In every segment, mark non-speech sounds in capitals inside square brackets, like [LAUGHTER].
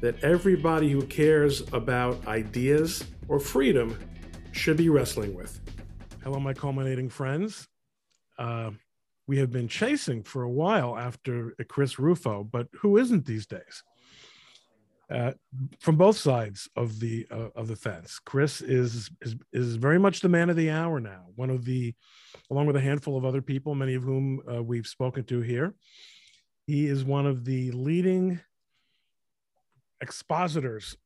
that everybody who cares about ideas or freedom should be wrestling with. Hello, my culminating friends. Uh, we have been chasing for a while after Chris Rufo, but who isn't these days? Uh, from both sides of the uh, of the fence, Chris is, is is very much the man of the hour now. One of the, along with a handful of other people, many of whom uh, we've spoken to here, he is one of the leading expositors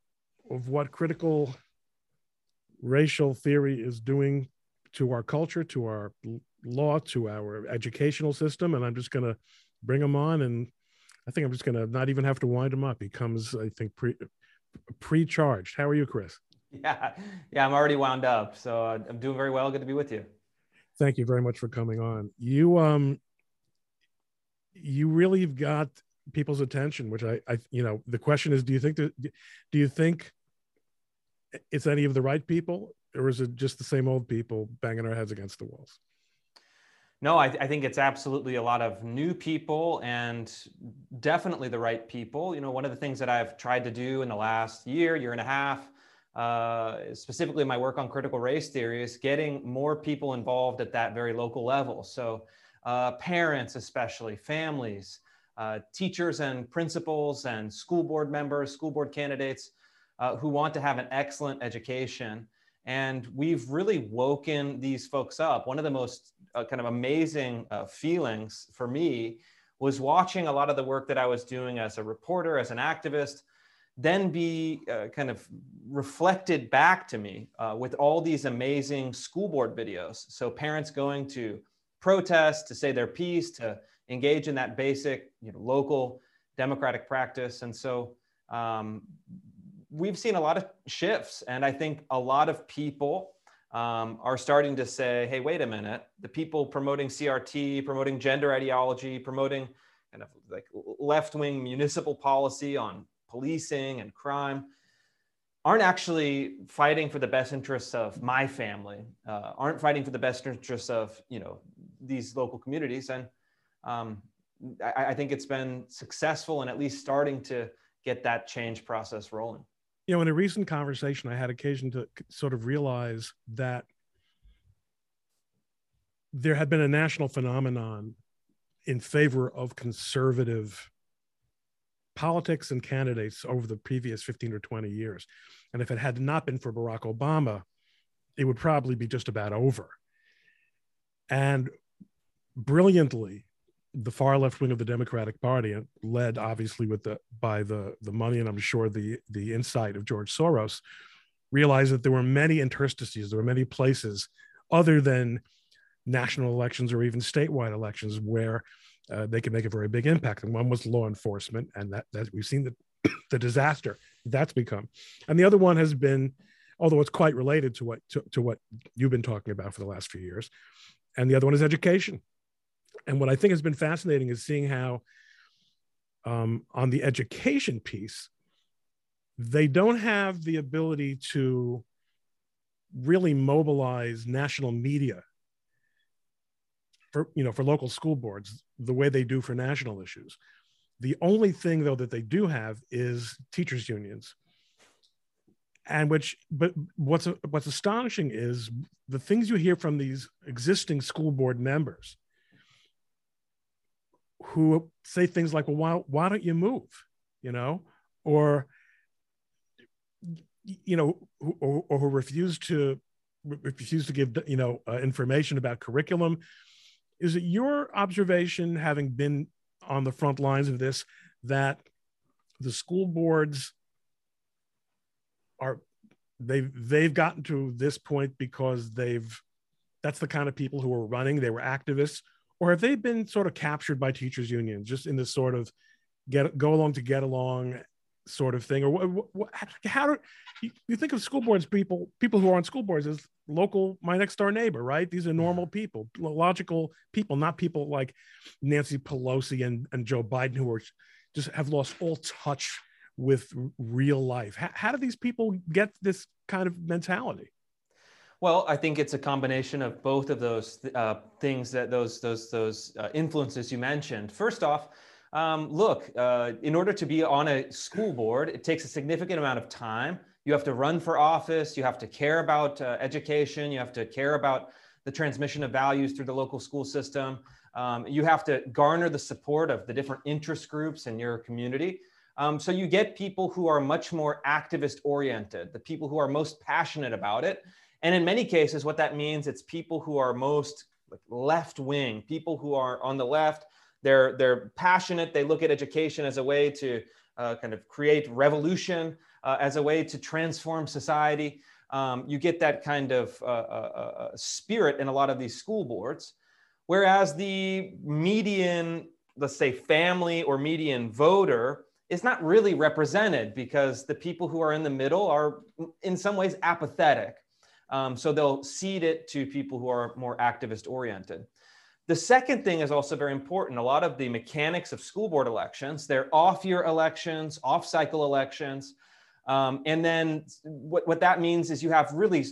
of what critical racial theory is doing to our culture, to our law, to our educational system. And I'm just going to bring him on. And I think I'm just going to not even have to wind him up. He comes, I think, pre pre-charged. How are you, Chris? [LAUGHS] Yeah, yeah, I'm already wound up. So uh, I'm doing very well. Good to be with you. Thank you very much for coming on. You, um, you really have got people's attention, which I, I, you know, the question is, do you think that, do you think it's any of the right people, or is it just the same old people banging our heads against the walls? No, I, I, think it's absolutely a lot of new people and definitely the right people. You know, one of the things that I've tried to do in the last year, year and a half, uh, specifically my work on critical race theory, is getting more people involved at that very local level. So, uh, parents, especially families, uh, teachers and principals and school board members, school board candidates uh, who want to have an excellent education. And we've really woken these folks up. One of the most uh, kind of amazing uh, feelings for me was watching a lot of the work that I was doing as a reporter, as an activist, then be uh, kind of reflected back to me uh, with all these amazing school board videos. So parents going to protest, to say their piece, to engage in that basic you know, local democratic practice. And so um, we've seen a lot of shifts. And I think a lot of people um, are starting to say, hey, wait a minute, the people promoting CRT, promoting gender ideology, promoting kind of like left wing municipal policy on policing and crime aren't actually fighting for the best interests of my family, uh, aren't fighting for the best interests of you know these local communities, and um, I, I, think it's been successful and at least starting to get that change process rolling. You know, in a recent conversation, I had occasion to sort of realize that there had been a national phenomenon in favor of conservative politics and candidates over the previous 15 or 20 years. And if it had not been for Barack Obama, it would probably be just about over. And brilliantly, the far left wing of the Democratic Party, led obviously with the by the the money and I'm sure the the insight of George Soros, realized that there were many interstices, there were many places other than national elections or even statewide elections where uh, they could make a very big impact. And one was law enforcement, and that, that we've seen the [CLEARS THROAT] the disaster that's become. And the other one has been, although it's quite related to what to, to what you've been talking about for the last few years, and the other one is education and what I think has been fascinating is seeing how, um, on the education piece, they don't have the ability to really mobilize national media for you know for local school boards the way they do for national issues. The only thing though that they do have is teachers unions. And which, but what's what's astonishing is the things you hear from these existing school board members who say things like, well, why, why don't you move? You know, or, you know, or, or who refuse to refuse to give, you know, uh, information about curriculum. Is it your observation, having been on the front lines of this, that the school boards are they've they've gotten to this point because they've that's the kind of people who are running they were activists or have they been sort of captured by teachers unions just in this sort of get go along to get along sort of thing? Or what, what, how do you, you think of school boards people people who are on school boards as local my next door neighbor right? These are normal mm-hmm. people logical people not people like nancy pelosi and, and joe biden who are just have lost all touch with real life. How, how do these people get this kind of mentality well, I think it's a combination of both of those uh, things that those those those uh, influences you mentioned. First off, um, look, uh, in order to be on a school board, it takes a significant amount of time. You have to run for office. You have to care about uh, education. You have to care about the transmission of values through the local school system. Um, you have to garner the support of the different interest groups in your community. Um, so you get people who are much more activist oriented, the people who are most passionate about it. And in many cases, what that means, it's people who are most left wing, people who are on the left they're, they're passionate. They look at education as a way to uh, kind of create revolution, uh, as a way to transform society. Um, you get that kind of uh, uh, uh, spirit in a lot of these school boards. Whereas the median, let's say, family or median voter is not really represented because the people who are in the middle are, in some ways, apathetic. Um, so they'll cede it to people who are more activist oriented. The second thing is also very important. A lot of the mechanics of school board elections, they're off year elections, off cycle elections. Um, and then what, what that means is you have really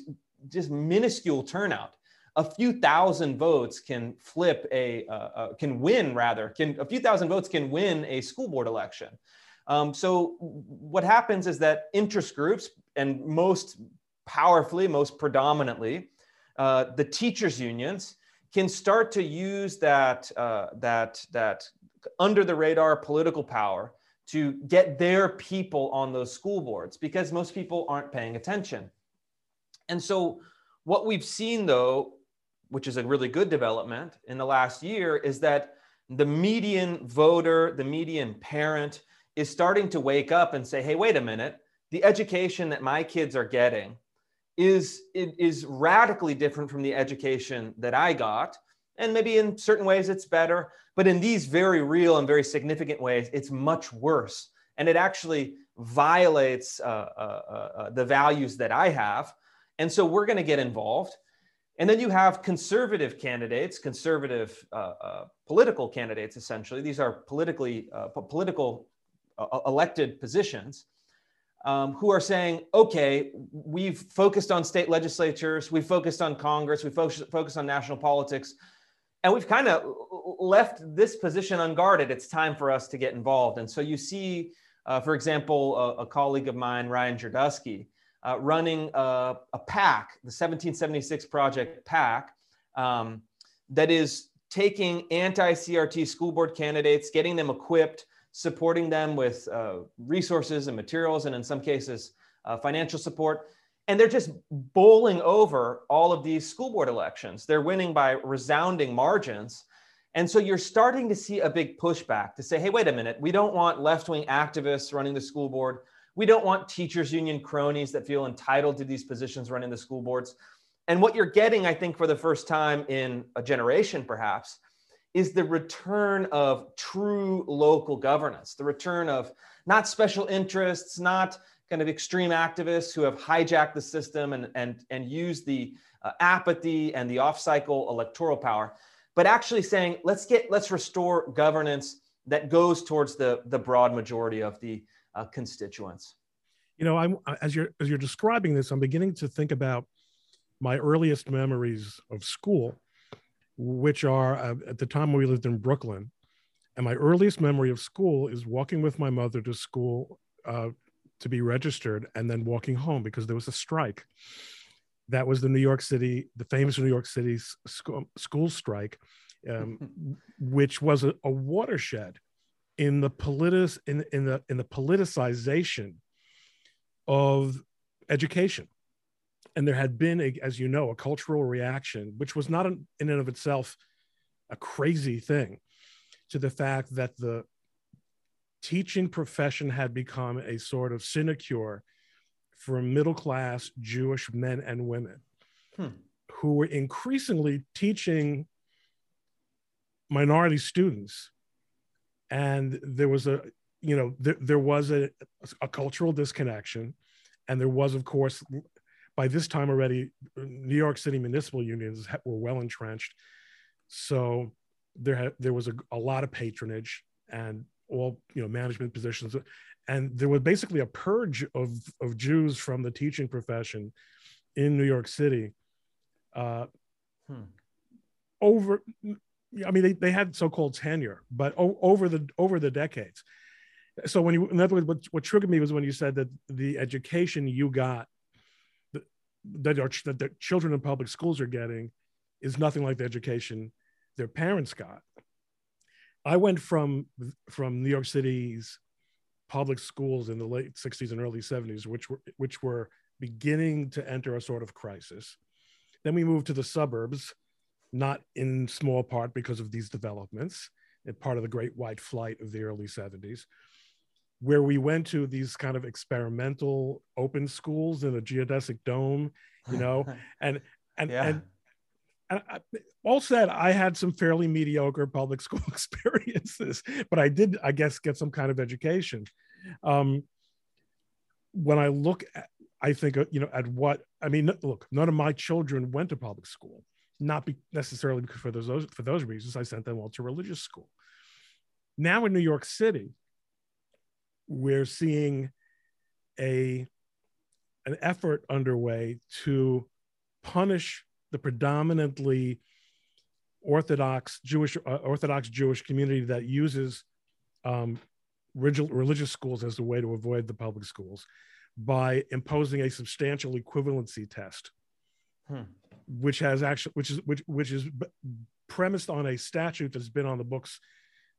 just minuscule turnout. A few thousand votes can flip a, uh, uh, can win rather, can, a few thousand votes can win a school board election. Um, so what happens is that interest groups, and most powerfully, most predominantly, uh, the teachers unions, can start to use that, uh, that, that under the radar political power to get their people on those school boards because most people aren't paying attention. And so, what we've seen though, which is a really good development in the last year, is that the median voter, the median parent is starting to wake up and say, hey, wait a minute, the education that my kids are getting is it is radically different from the education that I got. And maybe in certain ways it's better, but in these very real and very significant ways, it's much worse. And it actually violates uh, uh, uh, uh the values that I have. And so we're going to get involved. And then you have conservative candidates, conservative uh, uh, political candidates, essentially. These are politically political elected positions um, who are saying, okay, we've focused on state legislatures, we've focused on Congress, we've focused, focused on national politics, and we've kind of left this position unguarded. It's time for us to get involved. And so you see, uh, for example, a, a, colleague of mine, Ryan Girdusky, uh, running a, a, PAC, the 1776 Project PAC, um, that is taking anti CRT school board candidates, getting them equipped supporting them with uh, resources and materials, and in some cases, uh, financial support. And they're just bowling over all of these school board elections. They're winning by resounding margins. And so you're starting to see a big pushback to say, hey, wait a minute, we don't want left wing activists running the school board. We don't want teachers' union cronies that feel entitled to these positions running the school boards. And what you're getting, I think, for the first time in a generation, perhaps, is the return of true local governance, the return of not special interests, not kind of extreme activists who have hijacked the system and, and, and used the uh, apathy and the off-cycle electoral power, but actually saying, let's get, let's restore governance that goes towards the, the broad majority of the uh, constituents. You know, I'm, as you're, as you're describing this, I'm beginning to think about my earliest memories of school which are uh, at the time we lived in Brooklyn. And my earliest memory of school is walking with my mother to school uh, to be registered and then walking home because there was a strike. That was the New York City, the famous New York City school, school strike, um, [LAUGHS] which was a, a, watershed in the politis in, in the in the politicization of education and there had been, a, as you know, a cultural reaction, which was not in and of itself a crazy thing, to the fact that the teaching profession had become a sort of sinecure for middle class Jewish men and women hmm. who were increasingly teaching minority students. And there was a you know, there, there was a, a cultural disconnection. And there was, of course, by this time already, New York City municipal unions were well entrenched. So there, had, there was a, a lot of patronage and all, you know, management positions. And there was basically a purge of, of Jews from the teaching profession in New York City. Uh, hmm. Over, I mean, they, they had so-called tenure, but o- over the over the decades, so when you in other words what, what triggered me was when you said that the education you got that, our, that the children in public schools are getting is nothing like the education their parents got. I went from from new york city's public schools in the late 60s and early 70s which were which were beginning to enter a sort of crisis. Then we moved to the suburbs not in small part because of these developments and part of the great white flight of the early 70s where we went to these kind of experimental open schools in a geodesic dome, you know, [LAUGHS] and and yeah. and, and I, all said, I had some fairly mediocre public [LAUGHS] school experiences, but I did, I guess, get some kind of education. Um, when I look at, I think, uh, you know, at what I mean. Look, none of my children went to public school, not be necessarily because for those for those reasons. I sent them all to religious school. Now in New York City, we're seeing a an effort underway to punish the predominantly Orthodox Jewish uh, Orthodox Jewish community that uses um, religious schools as a way to avoid the public schools by imposing a substantial equivalency test, hmm. which has actually which is which which is premised on a statute that's been on the books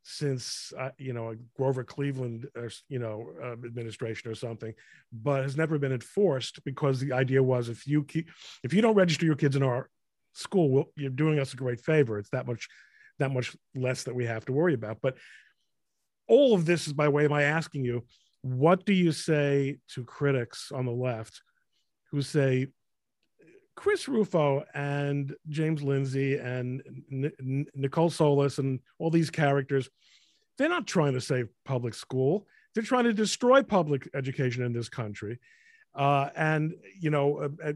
since uh, you know a Grover Cleveland, or, you know, uh, administration or something, but has never been enforced because the idea was if you keep if you don't register your kids in our school, we'll, you're doing us a great favor. It's that much that much less that we have to worry about. But all of this is by way of my asking you, what do you say to critics on the left who say Chris Rufo and James Lindsay and N- Nicole Solas and all these characters, they're not trying to save public school. They're trying to destroy public education in this country. Uh, and, you know, uh,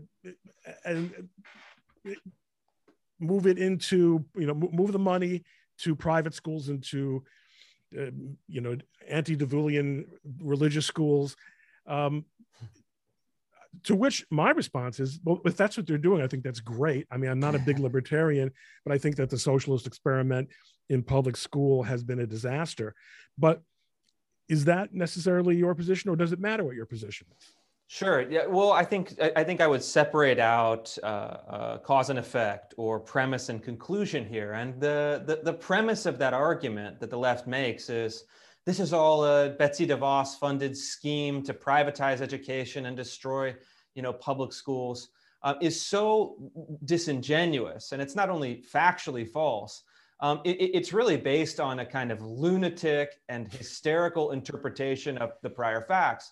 and, and move it into, you know, move the money to private schools into, uh, you know, anti-Devulian religious schools. Um, to which my response is, well, if that's what they're doing, I think that's great. I mean, I'm not a big [LAUGHS] libertarian, but I think that the socialist experiment in public school has been a disaster. But is that necessarily your position, or does it matter what your position is? Sure. Yeah. Well, I think I think I would separate out uh, uh, cause and effect, or premise and conclusion here. And the, the the premise of that argument that the left makes is this is all a Betsy DeVos funded scheme to privatize education and destroy, you know, public schools uh, is so disingenuous. And it's not only factually false, um, it, it's really based on a kind of lunatic and hysterical interpretation of the prior facts.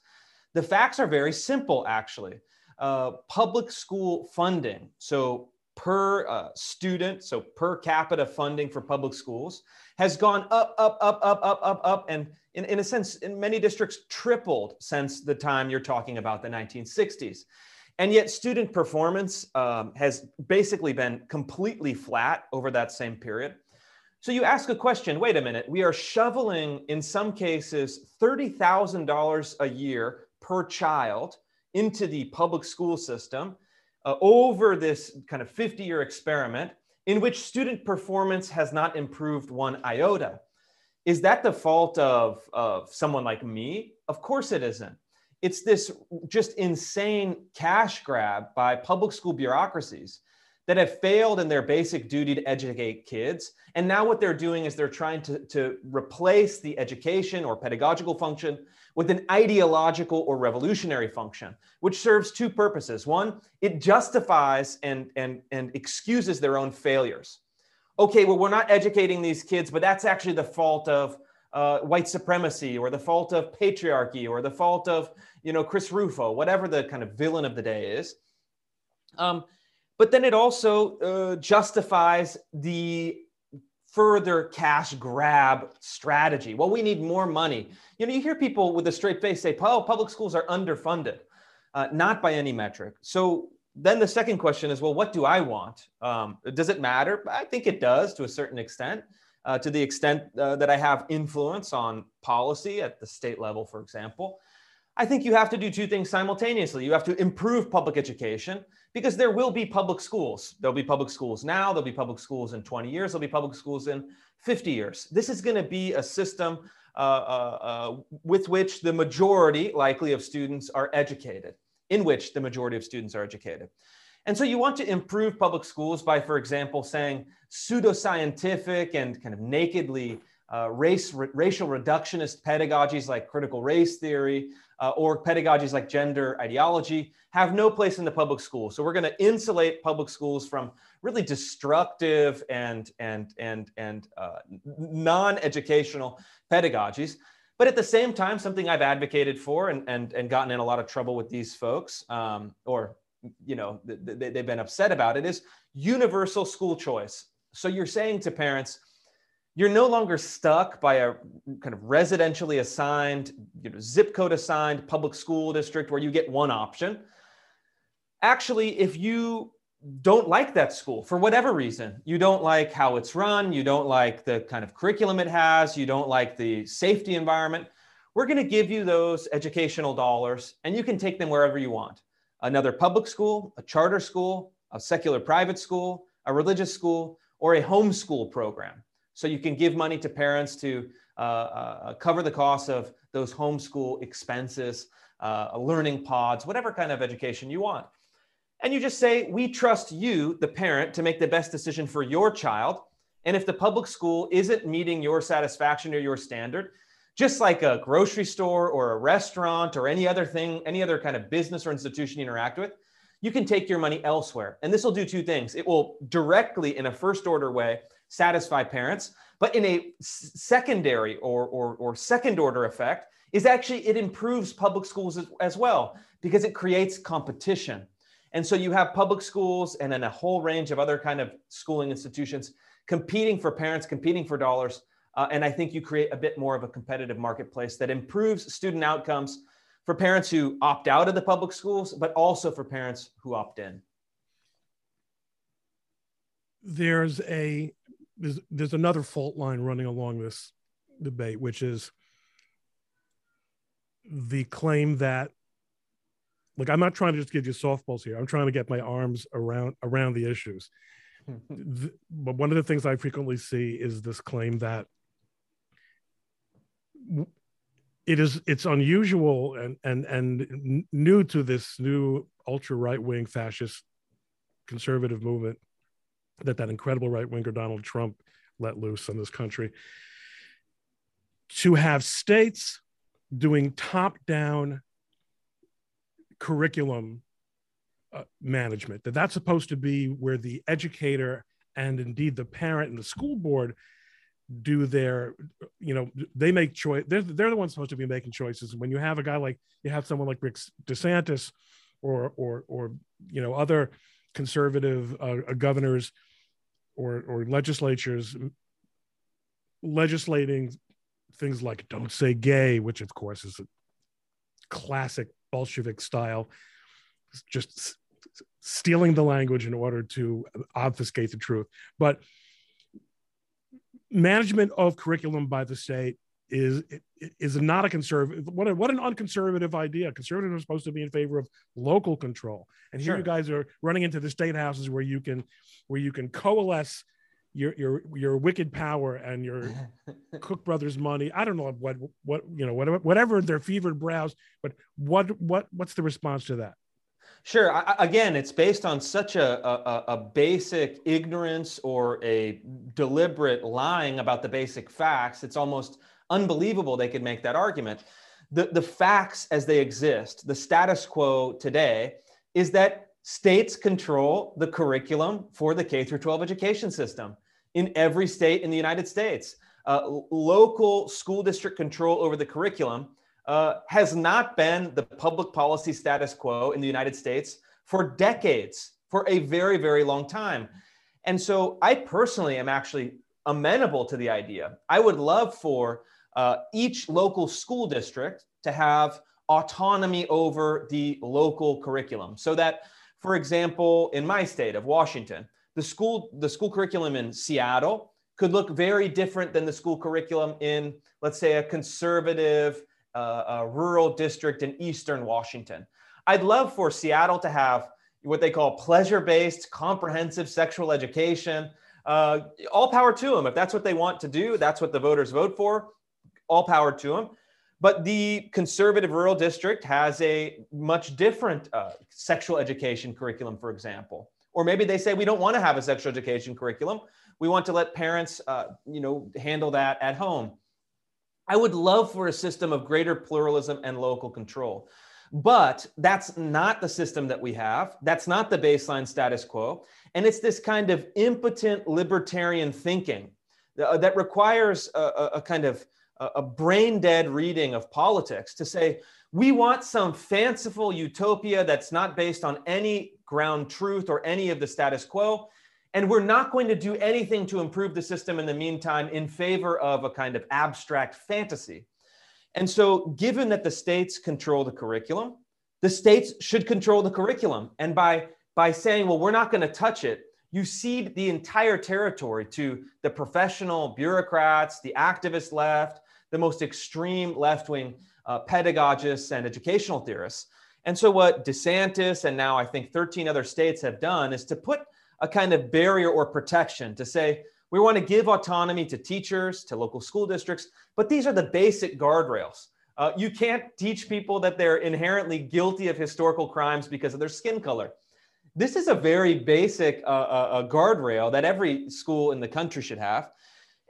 The facts are very simple, actually. Uh, public school funding, so per uh, student, so per capita funding for public schools, has gone up, up, up, up, up, up, up, and in, in a sense, in many districts, tripled since the time you're talking about the 1960s. And yet, student performance um, has basically been completely flat over that same period. So you ask a question wait a minute, we are shoveling, in some cases, $30,000 a year per child into the public school system uh, over this kind of 50 year experiment in which student performance has not improved one iota. Is that the fault of, of someone like me? Of course it isn't. It's this just insane cash grab by public school bureaucracies that have failed in their basic duty to educate kids. And now what they're doing is they're trying to, to replace the education or pedagogical function with an ideological or revolutionary function, which serves two purposes. One, it justifies and, and, and excuses their own failures. Okay, well, we're not educating these kids, but that's actually the fault of uh, white supremacy or the fault of patriarchy or the fault of, you know, Chris Rufo, whatever the kind of villain of the day is. Um, but then it also uh, justifies the further cash grab strategy. Well, we need more money. You know, you hear people with a straight face say, "Oh, public schools are underfunded." Uh, not by any metric. So then the second question is, well, what do I want? Um, does it matter? I think it does to a certain extent. Uh, to the extent uh, that I have influence on policy at the state level, for example. I think you have to do two things simultaneously. You have to improve public education because there will be public schools. There'll be public schools now, there'll be public schools in 20 years, there'll be public schools in 50 years. This is going to be a system uh, uh, uh, with which the majority, likely, of students are educated, in which the majority of students are educated. And so you want to improve public schools by, for example, saying pseudoscientific and kind of nakedly uh, race, racial reductionist pedagogies like critical race theory, uh, or pedagogies like gender ideology have no place in the public school. So we're going to insulate public schools from really destructive and and and and uh, non-educational pedagogies. But at the same time, something I've advocated for and and and gotten in a lot of trouble with these folks, um, or you know they, they've been upset about it, is universal school choice. So you're saying to parents you're no longer stuck by a kind of residentially assigned, you know, zip code assigned public school district where you get one option. Actually, if you don't like that school for whatever reason, you don't like how it's run, you don't like the kind of curriculum it has, you don't like the safety environment, we're going to give you those educational dollars and you can take them wherever you want. Another public school, a charter school, a secular private school, a religious school, or a homeschool program. So you can give money to parents to uh, uh, cover the cost of those homeschool expenses, uh, learning pods, whatever kind of education you want. And you just say, we trust you, the parent, to make the best decision for your child. And if the public school isn't meeting your satisfaction or your standard, just like a grocery store or a restaurant or any other thing, any other kind of business or institution you interact with, you can take your money elsewhere. And this will do two things. It will directly, in a first order way, satisfy parents. But in a secondary or, or, or second order effect, is actually it improves public schools as, as well because it creates competition. And so you have public schools and then a whole range of other kind of schooling institutions competing for parents, competing for dollars. Uh, and I think you create a bit more of a competitive marketplace that improves student outcomes for parents who opt out of the public schools, but also for parents who opt in. There's a there's there's another fault line running along this debate, which is the claim that like I'm not trying to just give you softballs here. I'm trying to get my arms around around the issues. [LAUGHS] the, but one of the things I frequently see is this claim that it is it's unusual and and and new to this new ultra right wing fascist conservative movement that that incredible right winger Donald Trump let loose in this country. To have states doing top down curriculum uh, management, that that's supposed to be where the educator and indeed the parent and the school board do their you know they make choice they're, they're the ones supposed to be making choices when you have a guy like you have someone like rick desantis or or or you know other conservative uh, uh, governors or or legislatures legislating things like "Don't say gay," which of course is a classic Bolshevik style, just stealing the language in order to obfuscate the truth. But management of curriculum by the state is is not a conservative what, a, what an unconservative idea conservatives are supposed to be in favor of local control and here sure. you guys are running into the state houses where you can where you can coalesce your your your wicked power and your [LAUGHS] Koch brothers money i don't know what what you know whatever whatever their fevered brows but what what what's the response to that Sure. I, again, it's based on such a, a, a, basic ignorance or a deliberate lying about the basic facts. It's almost unbelievable they could make that argument. The, the facts as they exist, the status quo today, is that states control the curriculum for the K through 12 education system in every state in the United States. Uh, local school district control over the curriculum uh, has not been the public policy status quo in the United States for decades, for a very, very long time. And so I personally am actually amenable to the idea. I would love for uh, each local school district to have autonomy over the local curriculum. So that for example in my state of washington the school the school curriculum in seattle could look very different than the school curriculum in let's say a conservative uh, a rural district in eastern washington. I'd love for seattle to have what they call pleasure-based comprehensive sexual education uh, all power to them if that's what they want to do that's what the voters vote for all power to them but the conservative rural district has a much different uh, sexual education curriculum, for example. Or maybe they say we don't want to have a sexual education curriculum. We want to let parents, uh, you know, handle that at home. I would love for a system of greater pluralism and local control. But that's not the system that we have. That's not the baseline status quo. And it's this kind of impotent libertarian thinking uh, that requires a, a, a kind of a brain dead reading of politics to say, we want some fanciful utopia that's not based on any ground truth or any of the status quo. And we're not going to do anything to improve the system in the meantime in favor of a kind of abstract fantasy. And so, given that the states control the curriculum, the states should control the curriculum. And by, by saying, well, we're not going to touch it, you cede the entire territory to the professional bureaucrats, the activist left, the most extreme left wing uh, pedagogists and educational theorists. And so, what DeSantis and now I think 13 other states have done is to put a kind of barrier or protection to say, we want to give autonomy to teachers, to local school districts, but these are the basic guardrails. Uh, you can't teach people that they're inherently guilty of historical crimes because of their skin color. This is a very basic uh, uh, guardrail that every school in the country should have.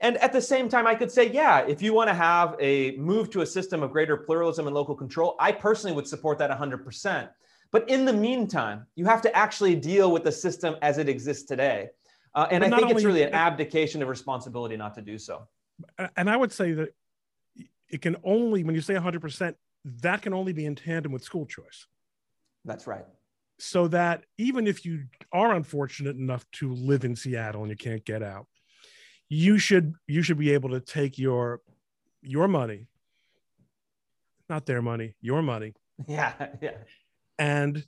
And at the same time, I could say, yeah, if you want to have a move to a system of greater pluralism and local control, I personally would support that 100%. But in the meantime, you have to actually deal with the system as it exists today. Uh, and but I think it's really an abdication of responsibility not to do so. And I would say that it can only, when you say 100%, that can only be in tandem with school choice. That's right. So that even if you are unfortunate enough to live in Seattle and you can't get out, you should you should be able to take your your money not their money your money. [LAUGHS] Yeah yeah. And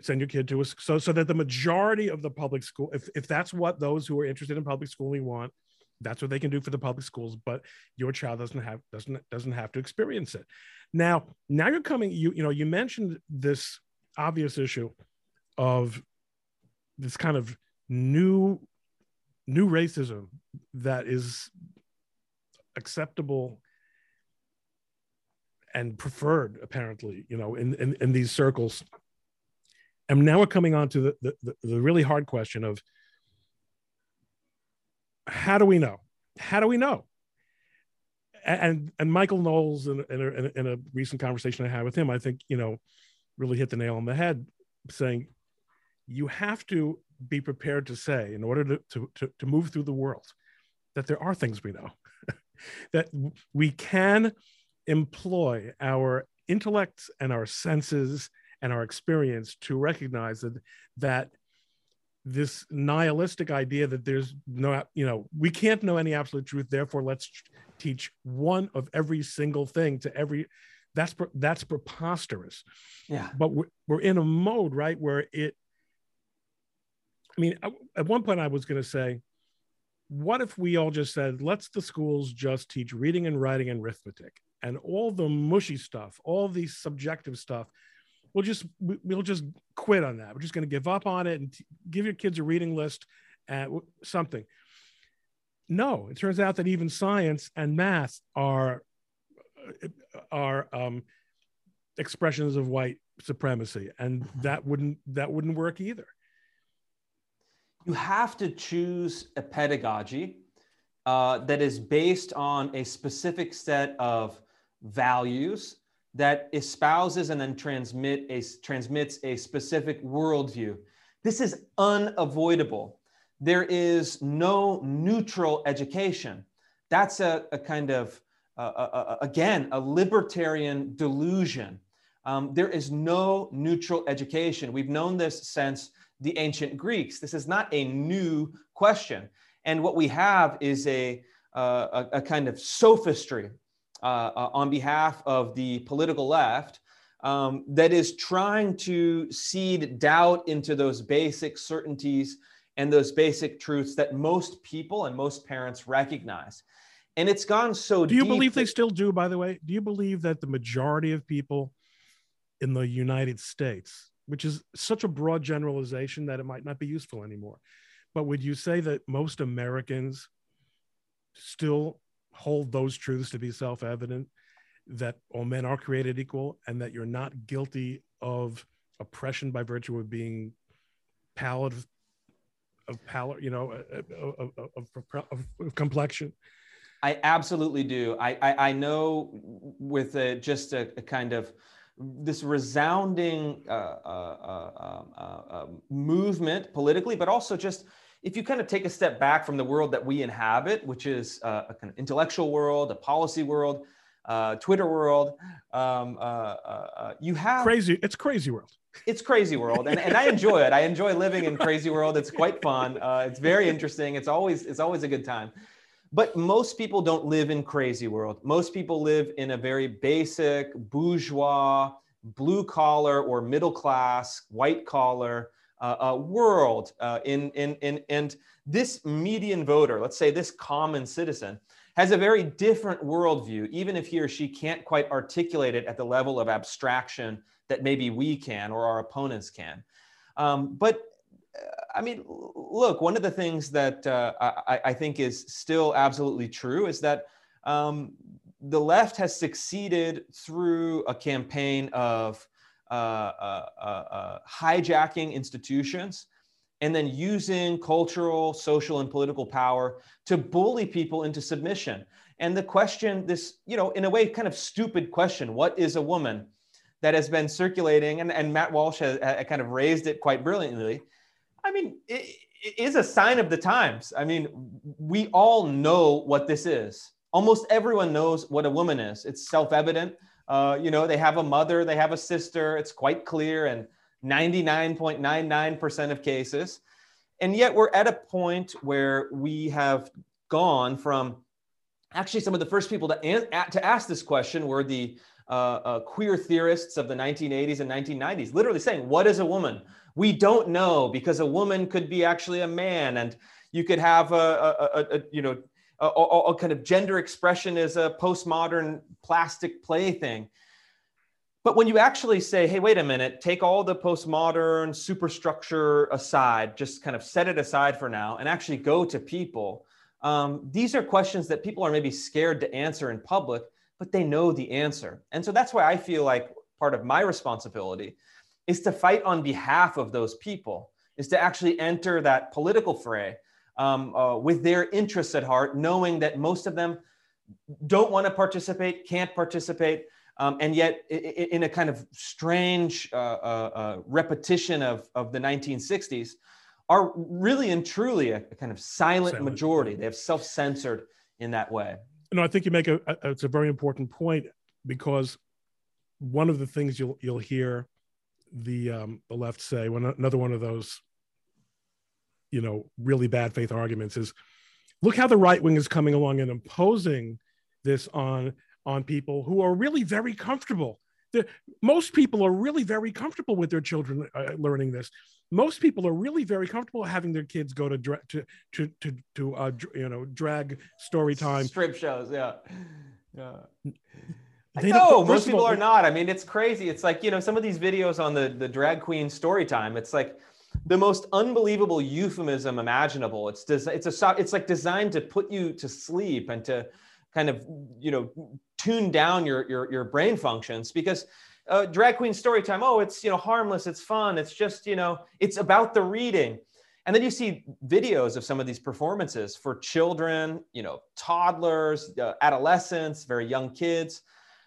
send your kid to a so so that the majority of the public school if, if that's what those who are interested in public schooling want that's what they can do for the public schools but your child doesn't have doesn't doesn't have to experience it. Now now you're coming you you know you mentioned this obvious issue of this kind of new new racism that is acceptable and preferred apparently you know in in, in these circles. And now we're coming on to the, the the really hard question of how do we know? How do we know? And and michael knowles in, in, a, in a recent conversation i had with him i think you know really hit the nail on the head saying you have to be prepared to say in order to, to, to move through the world that there are things we know, [LAUGHS] that we can employ our intellects and our senses and our experience to recognize that, that this nihilistic idea that there's no, you know, we can't know any absolute truth, therefore let's teach one of every single thing to every, that's, that's preposterous. Yeah. But we're, we're in a mode, right, where it I mean, at one point I was going to say, what if we all just said, let's the schools just teach reading and writing and arithmetic and all the mushy stuff, all the subjective stuff. We'll just we'll just quit on that. We're just going to give up on it and t- give your kids a reading list and something. No, it turns out that even science and math are uh, are um, expressions of white supremacy, and that wouldn't that wouldn't work either you have to choose a pedagogy uh, that is based on a specific set of values that espouses and then transmit a, transmits a specific worldview. This is unavoidable. There is no neutral education. That's a, a kind of, uh, a, a, again, a libertarian delusion. Um, there is no neutral education. We've known this since the ancient Greeks. This is not a new question. And what we have is a, uh, a, a, kind of sophistry uh, uh, on behalf of the political left um, that is trying to seed doubt into those basic certainties and those basic truths that most people and most parents recognize. And it's gone so Do you believe they still do, by the way? Do you believe that the majority of people in the United States, which is such a broad generalization that it might not be useful anymore, but would you say that most Americans still hold those truths to be self evident that all men are created equal and that you're not guilty of oppression by virtue of being pallid of pallor, you know, of, of, of, of, complexion? I absolutely do. I, I, I know with a, just a, a, kind of this resounding uh, uh, uh, uh, uh movement politically, but also just if you kind of take a step back from the world that we inhabit, which is uh, a kind of intellectual world, a policy world, Twitter world, um, you have crazy. It's crazy world. It's crazy world and, and i enjoy it. I enjoy living in crazy world. It's quite fun. Uh, it's very interesting. It's always it's always a good time but most people don't live in crazy world most people live in a very basic bourgeois blue collar or middle class white collar uh, uh, world uh, in, in, in, and this median voter let's say this common citizen has a very different worldview even if he or she can't quite articulate it at the level of abstraction that maybe we can or our opponents can. Um, but I mean, look, one of the things that uh, I, I, think is still absolutely true is that um, the left has succeeded through a campaign of uh, uh, uh, uh hijacking institutions and then using cultural, social, and political power to bully people into submission. And the question, this, you know, in a way, kind of stupid question what is a woman? that has been circulating, and, and Matt Walsh has, kind of raised it quite brilliantly. I mean, it, it is a sign of the times. I mean, we all know what this is. Almost everyone knows what a woman is. It's self-evident. Uh, you know, they have a mother, they have a sister. It's quite clear in 99.99% of cases. And yet we're at a point where we have gone from actually some of the first people to, an- to ask this question were the uh, uh, queer theorists of the 1980s and 1990s, literally saying, What is a woman? We don't know because a woman could be actually a man, and you could have a, a, a, a you know a, kind of gender expression as a postmodern plastic plaything. But when you actually say, hey, wait a minute, take all the postmodern superstructure aside, just kind of set it aside for now, and actually go to people, um, these are questions that people are maybe scared to answer in public but they know the answer. And so that's why I feel like part of my responsibility is to fight on behalf of those people, is to actually enter that political fray um, uh, with their interests at heart, knowing that most of them don't want to participate, can't participate, um, and yet in a kind of strange uh, uh, uh repetition of, of the 1960s, are really and truly a, a kind of silent, silent majority. They have self-censored in that way no, I think you make a, a, it's a very important point because one of the things you'll you'll hear the um, the left say when another one of those you know really bad faith arguments is look how the right wing is coming along and imposing this on on people who are really very comfortable. The, most people are really very comfortable with their children uh, learning this. Most people are really very comfortable having their kids go to dra- to to to, to uh, you know drag story time. Strip shows yeah. Yeah they no, most people are not. I mean, it's crazy. It's like, you know, some of these videos on the, the drag queen story time, it's like the most unbelievable euphemism imaginable. It's des- it's a it's like designed to put you to sleep and to kind of, you know, tune down your your, your brain functions because uh, drag queen story time. Oh, it's you know harmless, it's fun, it's just you know it's about the reading. And then you see videos of some of these performances for children, you know, toddlers, uh, adolescents, very young kids.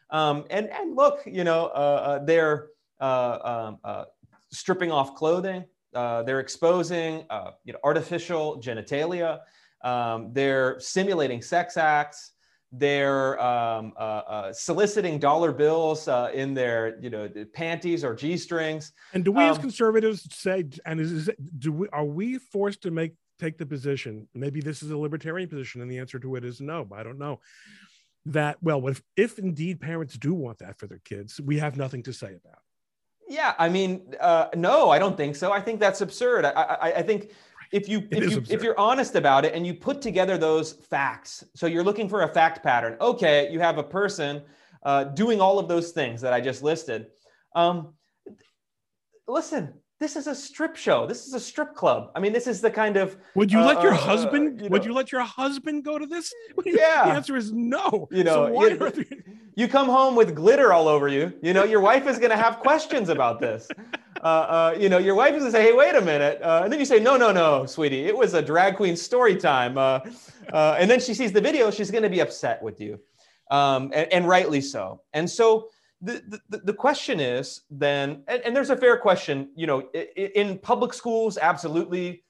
Um, and and look, you know, uh, uh they're uh, um, uh, stripping off clothing. they're exposing, you know, artificial genitalia. Um, they're simulating sex acts they're um, uh, uh, soliciting dollar bills uh, in their you know panties or g strings. And do we um, as conservatives say and is, is do we are we forced to make take the position, maybe this is a libertarian position, and the answer to it is no, I don't know. That, well, if, if indeed parents do want that for their kids, we have nothing to say about it. Yeah, I mean, uh, no, I don't think so. I think that's absurd. I, I, I think if you if you if you're honest about it and you put together those facts, so you're looking for a fact pattern. Okay, you have a person uh, doing all of those things that I just listed. Um, listen, this is a strip show. This is a strip club. I mean, this is the kind of. Would you uh, let your uh, husband? You know, would you let your husband go to this? [LAUGHS] Yeah. The answer is no. You know, so you, [LAUGHS] you, come home with glitter all over you. You know, your wife is going to have questions about this. Uh, uh, you know, your wife is going to say, "Hey, wait a minute," uh, and then you say, "No, no, no, sweetie, it was a drag queen story time." Uh, and then she sees the video. She's going to be upset with you, um, and, and rightly so. And so the, the, question is then, and, and, there's a fair question, you know, in, in public schools, absolutely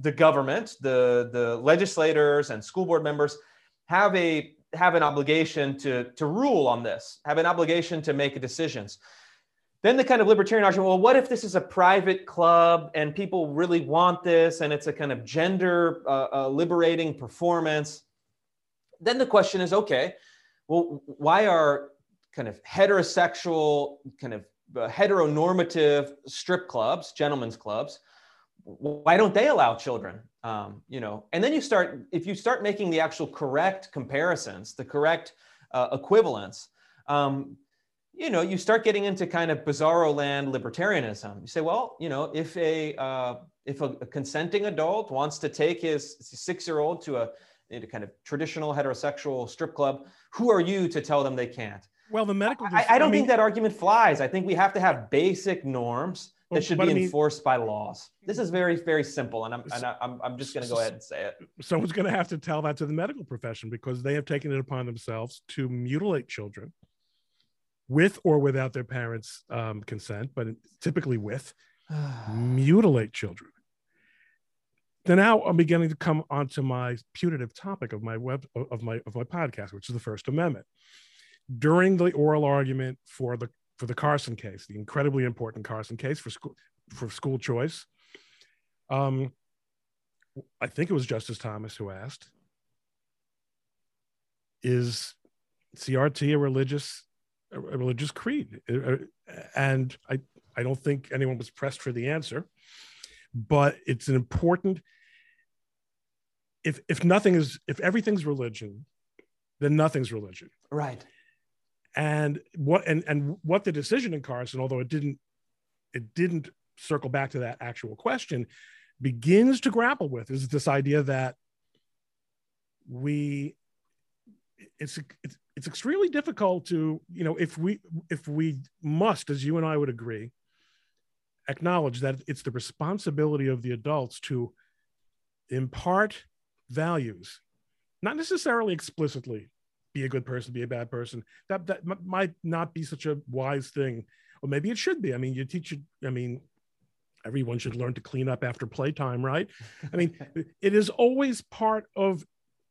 the government, the, the legislators and school board members have a have an obligation to, to rule on this, have an obligation to make decisions. Then the kind of libertarian argument, well, what if this is a private club and people really want this and it's a kind of gender uh, uh, liberating performance? Then the question is, okay, well, why are kind of heterosexual, kind of uh, heteronormative strip clubs, gentlemen's clubs, why don't they allow children? Um, you know, and then you start if you start making the actual correct comparisons, the correct uh, equivalents. Um, you know, you start getting into kind of bizarro land libertarianism. You say, well, you know, if a uh, if a, a, consenting adult wants to take his six-year-old to a, a kind of traditional heterosexual strip club, who are you to tell them they can't? Well, the medical. I, I don't I mean, think that argument flies. I think we have to have basic norms that should be I mean, enforced by laws. This is very, very simple, and I'm, and I'm, I'm just going to go ahead and say it. Someone's going to have to tell that to the medical profession because they have taken it upon themselves to mutilate children, with or without their parents' um, consent, but typically with, [SIGHS] mutilate children. Then now I'm beginning to come onto my putative topic of my web of my of my podcast, which is the First Amendment during the oral argument for the for the Carson case, the incredibly important Carson case for school for school choice. Um, I think it was Justice Thomas who asked, "Is CRT a religious a religious creed?" Uh, uh, and I I don't think anyone was pressed for the answer, but it's an important. If if nothing is if everything's religion, then nothing's religion. Right and what and and what the decision in Carson, although it didn't it didn't circle back to that actual question, begins to grapple with is this idea that we it's it's it's extremely difficult to you know if we if we must as you and I would agree acknowledge that it's the responsibility of the adults to impart values not necessarily explicitly be a good person, be a bad person. That that m- might not be such a wise thing, or maybe it should be. I mean, you teach it. I mean, everyone should learn to clean up after playtime, right? I mean, [LAUGHS] it is always part of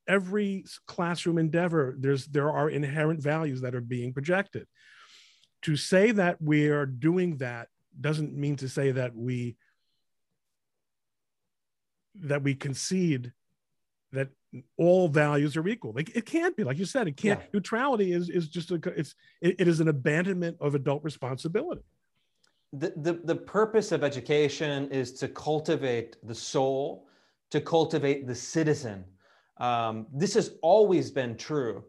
every classroom endeavor. There's there are inherent values that are being projected. To say that we are doing that doesn't mean to say that we that we concede that all values are equal. Like it can't be, like you said, it can't. Yeah. Neutrality is is just a it's it, it is an abandonment of adult responsibility. The, the the purpose of education is to cultivate the soul, to cultivate the citizen. Um, this has always been true,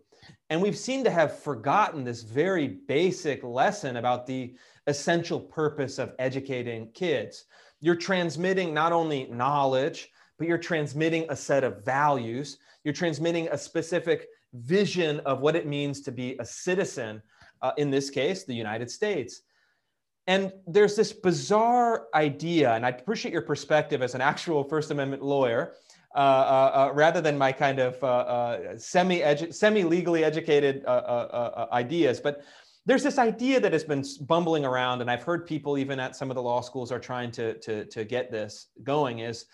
and we've seemed to have forgotten this very basic lesson about the essential purpose of educating kids. You're transmitting not only knowledge but you're transmitting a set of values. You're transmitting a specific vision of what it means to be a citizen, uh, in this case, the United States. And there's this bizarre idea, and I appreciate your perspective as an actual First Amendment lawyer, uh, uh, uh rather than my kind of uh, uh, semi semi legally educated ideas. But there's this idea that has been bumbling around, and I've heard people even at some of the law schools are trying to, to, to get this going is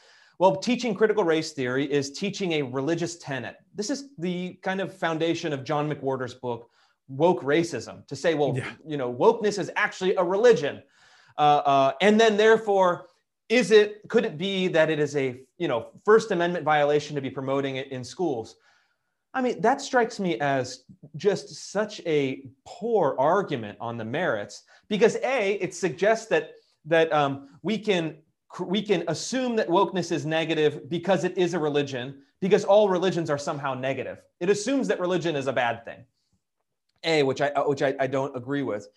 well, teaching critical race theory is teaching a religious tenet. This is the kind of foundation of John McWhorter's book, Woke Racism, to say, well, yeah. you know, wokeness is actually a religion. Uh, uh, and then, therefore, is it could it be that it is a you know first amendment violation to be promoting it in schools i mean that strikes me as just such a poor argument on the merits because a it suggests that that um, we can we can assume that wokeness is negative because it is a religion because all religions are somehow negative it assumes that religion is a bad thing a which i which i, I don't agree with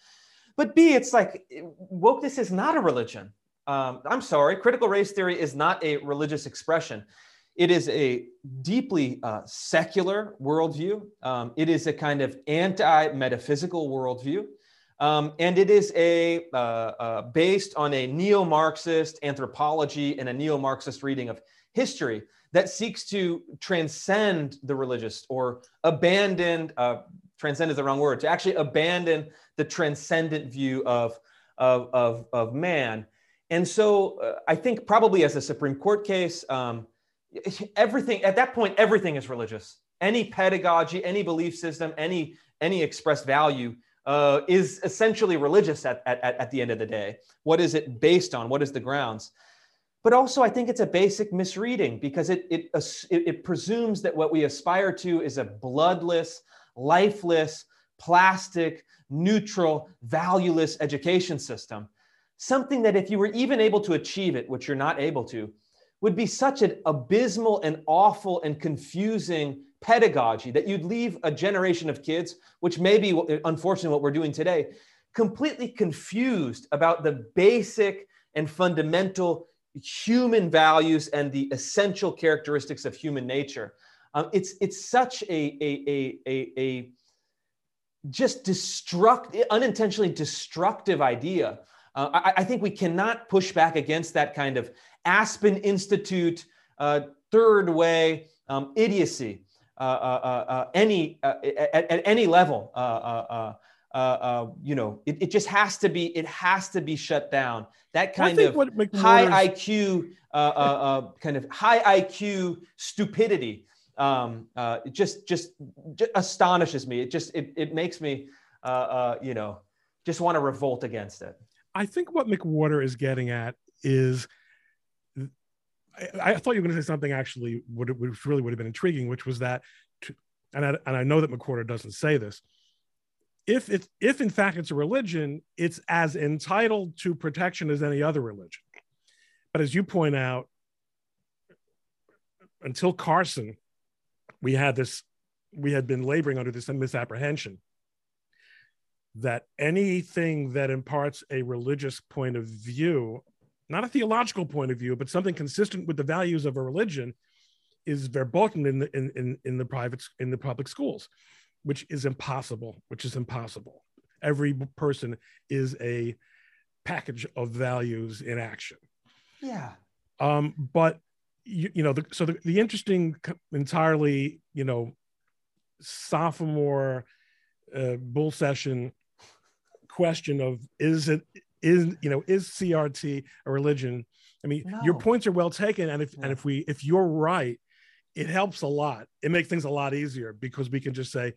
but b it's like wokeness is not a religion um, I'm sorry, critical race theory is not a religious expression. It is a deeply uh, secular worldview. Um, it is a kind of anti metaphysical worldview. Um, and it is a uh, uh, based on a neo-Marxist anthropology and a neo-Marxist reading of history that seeks to transcend the religious or abandon. Uh, transcend is the wrong word. To actually abandon the transcendent view of of, of, of man and so uh, I think probably as a Supreme Court case, um, everything at that point, everything is religious. Any pedagogy, any belief system, any any expressed value uh, is essentially religious at, at, at the end of the day. What is it based on? What is the grounds? But also, I think it's a basic misreading because it, it, it, it presumes that what we aspire to is a bloodless, lifeless, plastic, neutral, valueless education system something that if you were even able to achieve it, which you're not able to, would be such an abysmal and awful and confusing pedagogy that you'd leave a generation of kids, which may be unfortunately what we're doing today, completely confused about the basic and fundamental human values and the essential characteristics of human nature. Um, it's it's such a a a a, a just destruct unintentionally destructive idea uh, I, I, think we cannot push back against that kind of Aspen Institute, uh, third way um, idiocy any at, at, any level. you know, it, it, just has to be. It has to be shut down. That kind of high IQ, kind of high IQ stupidity, um, just, just just astonishes me. It just it, it makes me, you know, just want to revolt against it. I think what McWhorter is getting at is I, I thought you were going to say something actually would which really would have been intriguing, which was that, to, and I, and I know that McWhorter doesn't say this. If it's if in fact it's a religion, it's as entitled to protection as any other religion. But as you point out, until Carson, we had this, we had been laboring under this misapprehension that anything that imparts a religious point of view, not a theological point of view, but something consistent with the values of a religion, is verboten in the in, in, in the private in the public schools, which is impossible. Which is impossible. Every person is a package of values in action. Yeah. Um, but you, you know, the, so the, the interesting, entirely, you know, sophomore uh, bull session question of is it is you know is CRT a religion? I mean, no. your points are well taken, and if yeah. and if we if you're right, it helps a lot. It makes things a lot easier because we can just say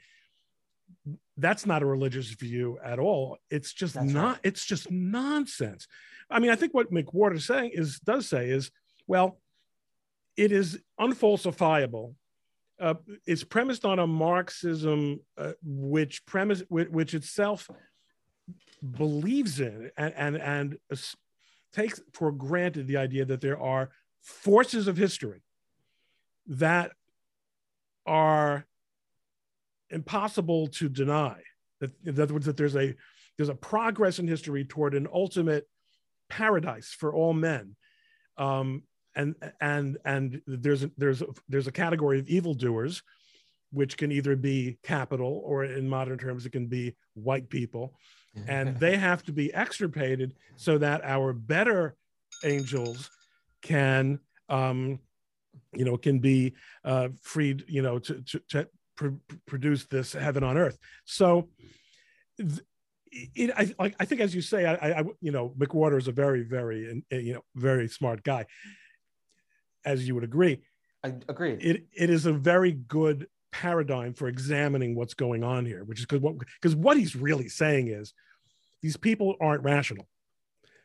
that's not a religious view at all. It's just that's not. Right. It's just nonsense. I mean, I think what McWhorter is saying is does say is well, it is unfalsifiable. Uh, it's premised on a Marxism uh, which premise which, which itself believes in and and, and takes for granted the idea that there are forces of history that are impossible to deny. That in other words that there's a there's a progress in history toward an ultimate paradise for all men. Um, and and and there's there's there's a category of evildoers which can either be capital or in modern terms it can be white people and they have to be extirpated so that our better angels can um, you know can be uh, freed you know to, to, to pr- produce this heaven on earth. So th- it, I, like, I think as you say I, I you know mcwhorter is a very very you know very smart guy. As you would agree. I agree. It, it is a very good paradigm for examining what's going on here, which is because what because what he's really saying is these people aren't rational.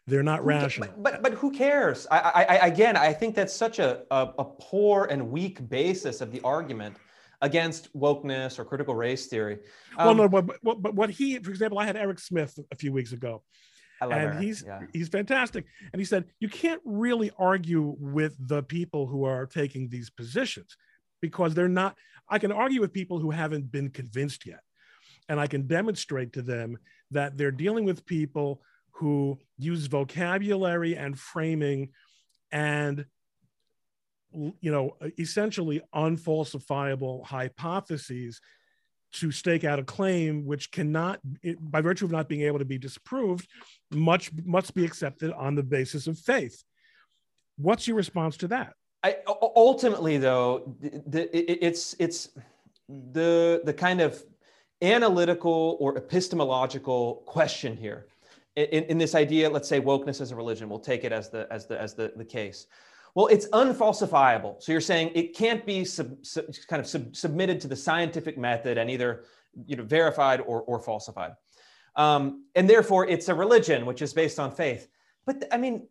They're not rational. But, but but who cares? I, I, again, I think that's such a, a a poor and weak basis of the argument against wokeness or critical race theory. well, Um, no, but, but but what he, for example, I had Erec Smith a few weeks ago, I love and Erec, he's yeah. he's fantastic. And he said you can't really argue with the people who are taking these positions because they're not. I can argue with people who haven't been convinced yet, and I can demonstrate to them that they're dealing with people who use vocabulary and framing and you know essentially unfalsifiable hypotheses to stake out a claim which cannot by virtue of not being able to be disproved much must be accepted on the basis of faith. What's your response to that? I, ultimately, though, the, it- it's it's the the kind of analytical or epistemological question here in, in this idea. Let's say wokeness as a religion. We'll take it as the as the as the, the case. Well, it's unfalsifiable. So you're saying it can't be sub, sub, kind of sub, submitted to the scientific method and either you know verified or or falsified, um, and therefore it's a religion which is based on faith. But I mean,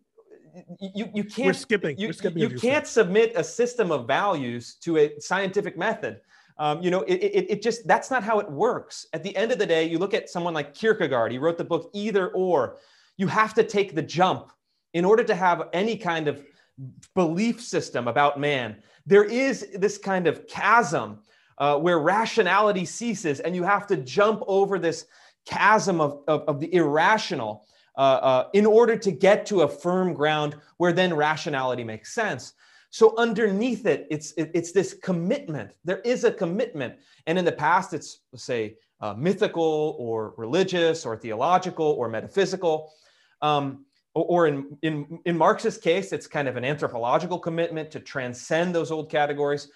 you you can't we're skipping you, we're skipping you can't submit a system of values to a scientific method. Um, you know, it, it, it just that's not how it works. At the end of the day, you look at someone like Kierkegaard. He wrote the book Either or. You have to take the jump in order to have any kind of belief system about man. There is this kind of chasm uh, where rationality ceases, and you have to jump over this chasm of, of, of the irrational uh, uh, in order to get to a firm ground where then rationality makes sense. So underneath it, it's it, it's this commitment. There is a commitment, and in the past, it's say uh, mythical or religious or theological or metaphysical, um, or, in in in Marx's case, it's kind of an anthropological commitment to transcend those old categories.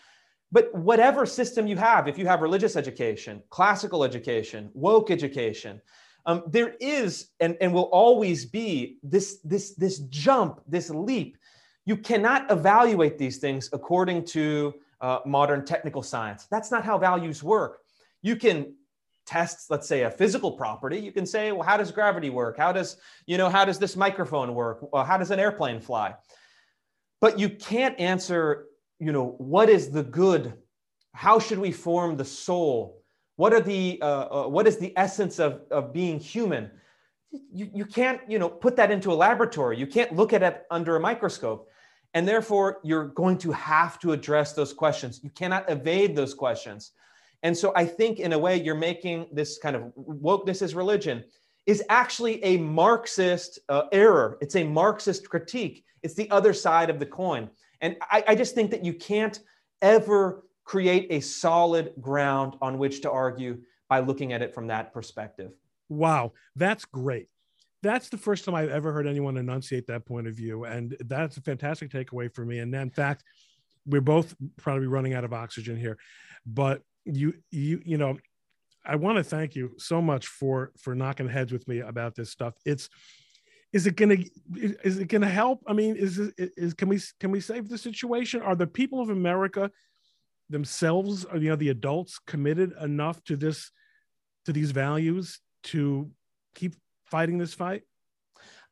But whatever system you have, if you have religious education, classical education, woke education, um, there is and, and will always be this, this, this jump, this leap. You cannot evaluate these things according to uh, modern technical science. That's not how values work. You can test, let's say, a physical property. You can say, well, how does gravity work? How does, you know, how does this microphone work? Well, how does an airplane fly? But you can't answer, you know, what is the good? How should we form the soul? What are the uh, uh, what is the essence of, of being human? You, you can't you know put that into a laboratory. You can't look at it under a microscope, and therefore you're going to have to address those questions. You cannot evade those questions. And so I think in a way you're making this kind of wokeness is religion is actually a Marxist uh, error. It's a Marxist critique. It's the other side of the coin. And I, I just think that you can't ever create a solid ground on which to argue by looking at it from that perspective. Wow, that's great. That's the first time I've ever heard anyone enunciate that point of view. And that's a fantastic takeaway for me. And in fact, we're both probably running out of oxygen here. But you you you know, I want to thank you so much for for knocking heads with me about this stuff. It's is it gonna is it gonna help? I mean, is is can we can we save the situation? Are the people of America themselves, or you know, the adults committed enough to this to these values to keep fighting this fight?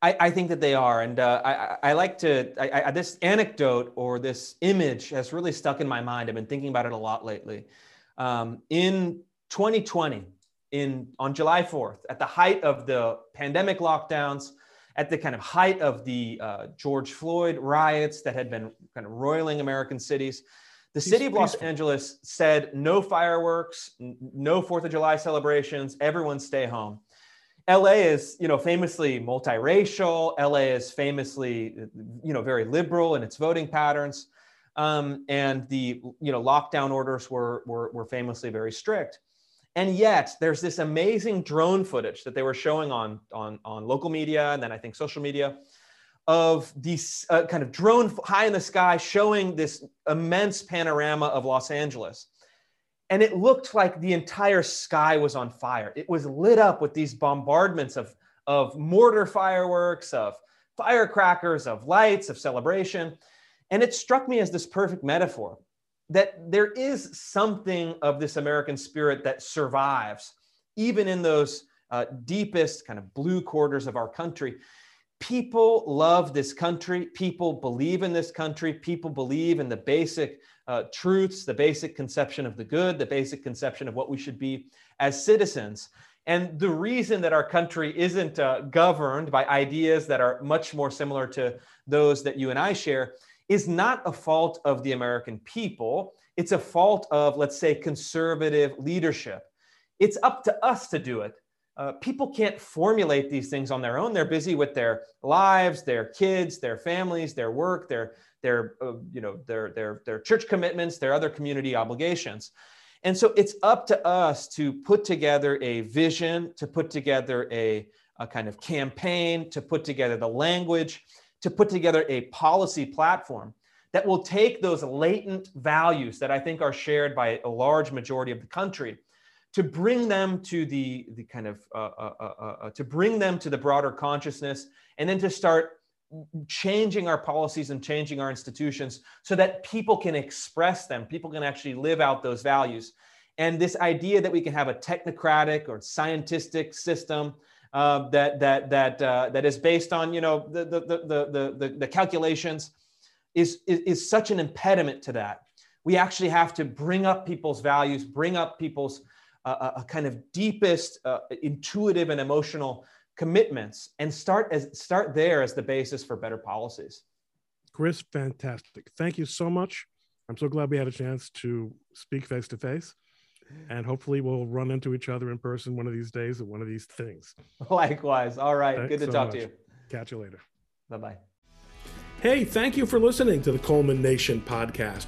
I, I think that they are, and uh, I, I like to. I, I, this anecdote or this image has really stuck in my mind. I've been thinking about it a lot lately. Um, in 2020, in on July 4th, at the height of the pandemic lockdowns, at the kind of height of the uh, George Floyd riots that had been kind of roiling American cities, the Peace- city of Los peaceful. Angeles said no fireworks, n- no Fourth of July celebrations, everyone stay home. LA is, you know, famously multiracial. LA is famously, you know, very liberal in its voting patterns, um, and the, you know, lockdown orders were, were were famously very strict. And yet, there's this amazing drone footage that they were showing on on on local media and then I think social media of these uh, kind of drone high in the sky showing this immense panorama of Los Angeles and it looked like the entire sky was on fire. It was lit up with these bombardments of, of mortar fireworks, of firecrackers, of lights, of celebration. And it struck me as this perfect metaphor that there is something of this American spirit that survives, even in those uh, deepest kind of blue quarters of our country. People love this country. People believe in this country. People believe in the basic uh, truths, the basic conception of the good, the basic conception of what we should be as citizens. And the reason that our country isn't uh, governed by ideas that are much more similar to those that you and I share is not a fault of the American people. It's a fault of, let's say, conservative leadership. It's up to us to do it. Uh, people can't formulate these things on their own. They're busy with their lives, their kids, their families, their work, their their uh, you know their their their church commitments, their other community obligations. And so it's up to us to put together a vision, to put together a, a kind of campaign, to put together the language, to put together a policy platform that will take those latent values that I think are shared by a large majority of the country to bring them to the, the kind of uh, uh, uh, uh, uh to bring them to the broader consciousness and then to start changing our policies and changing our institutions so that people can express them. People can actually live out those values. And this idea that we can have a technocratic or scientific system uh, that that that uh, that is based on you know the the the the, the, the calculations is, is is such an impediment to that. We actually have to bring up people's values bring up people's uh, a kind of deepest uh, intuitive and emotional commitments and start as start there as the basis for better policies. Chris fantastic. Thank you so much. I'm so glad we had a chance to speak face to face and hopefully we'll run into each other in person one of these days at one of these things. Likewise. All right. Thanks good to so talk much. to you. Catch you later. Bye-bye. Hey thank you for listening to the coleman nation podcast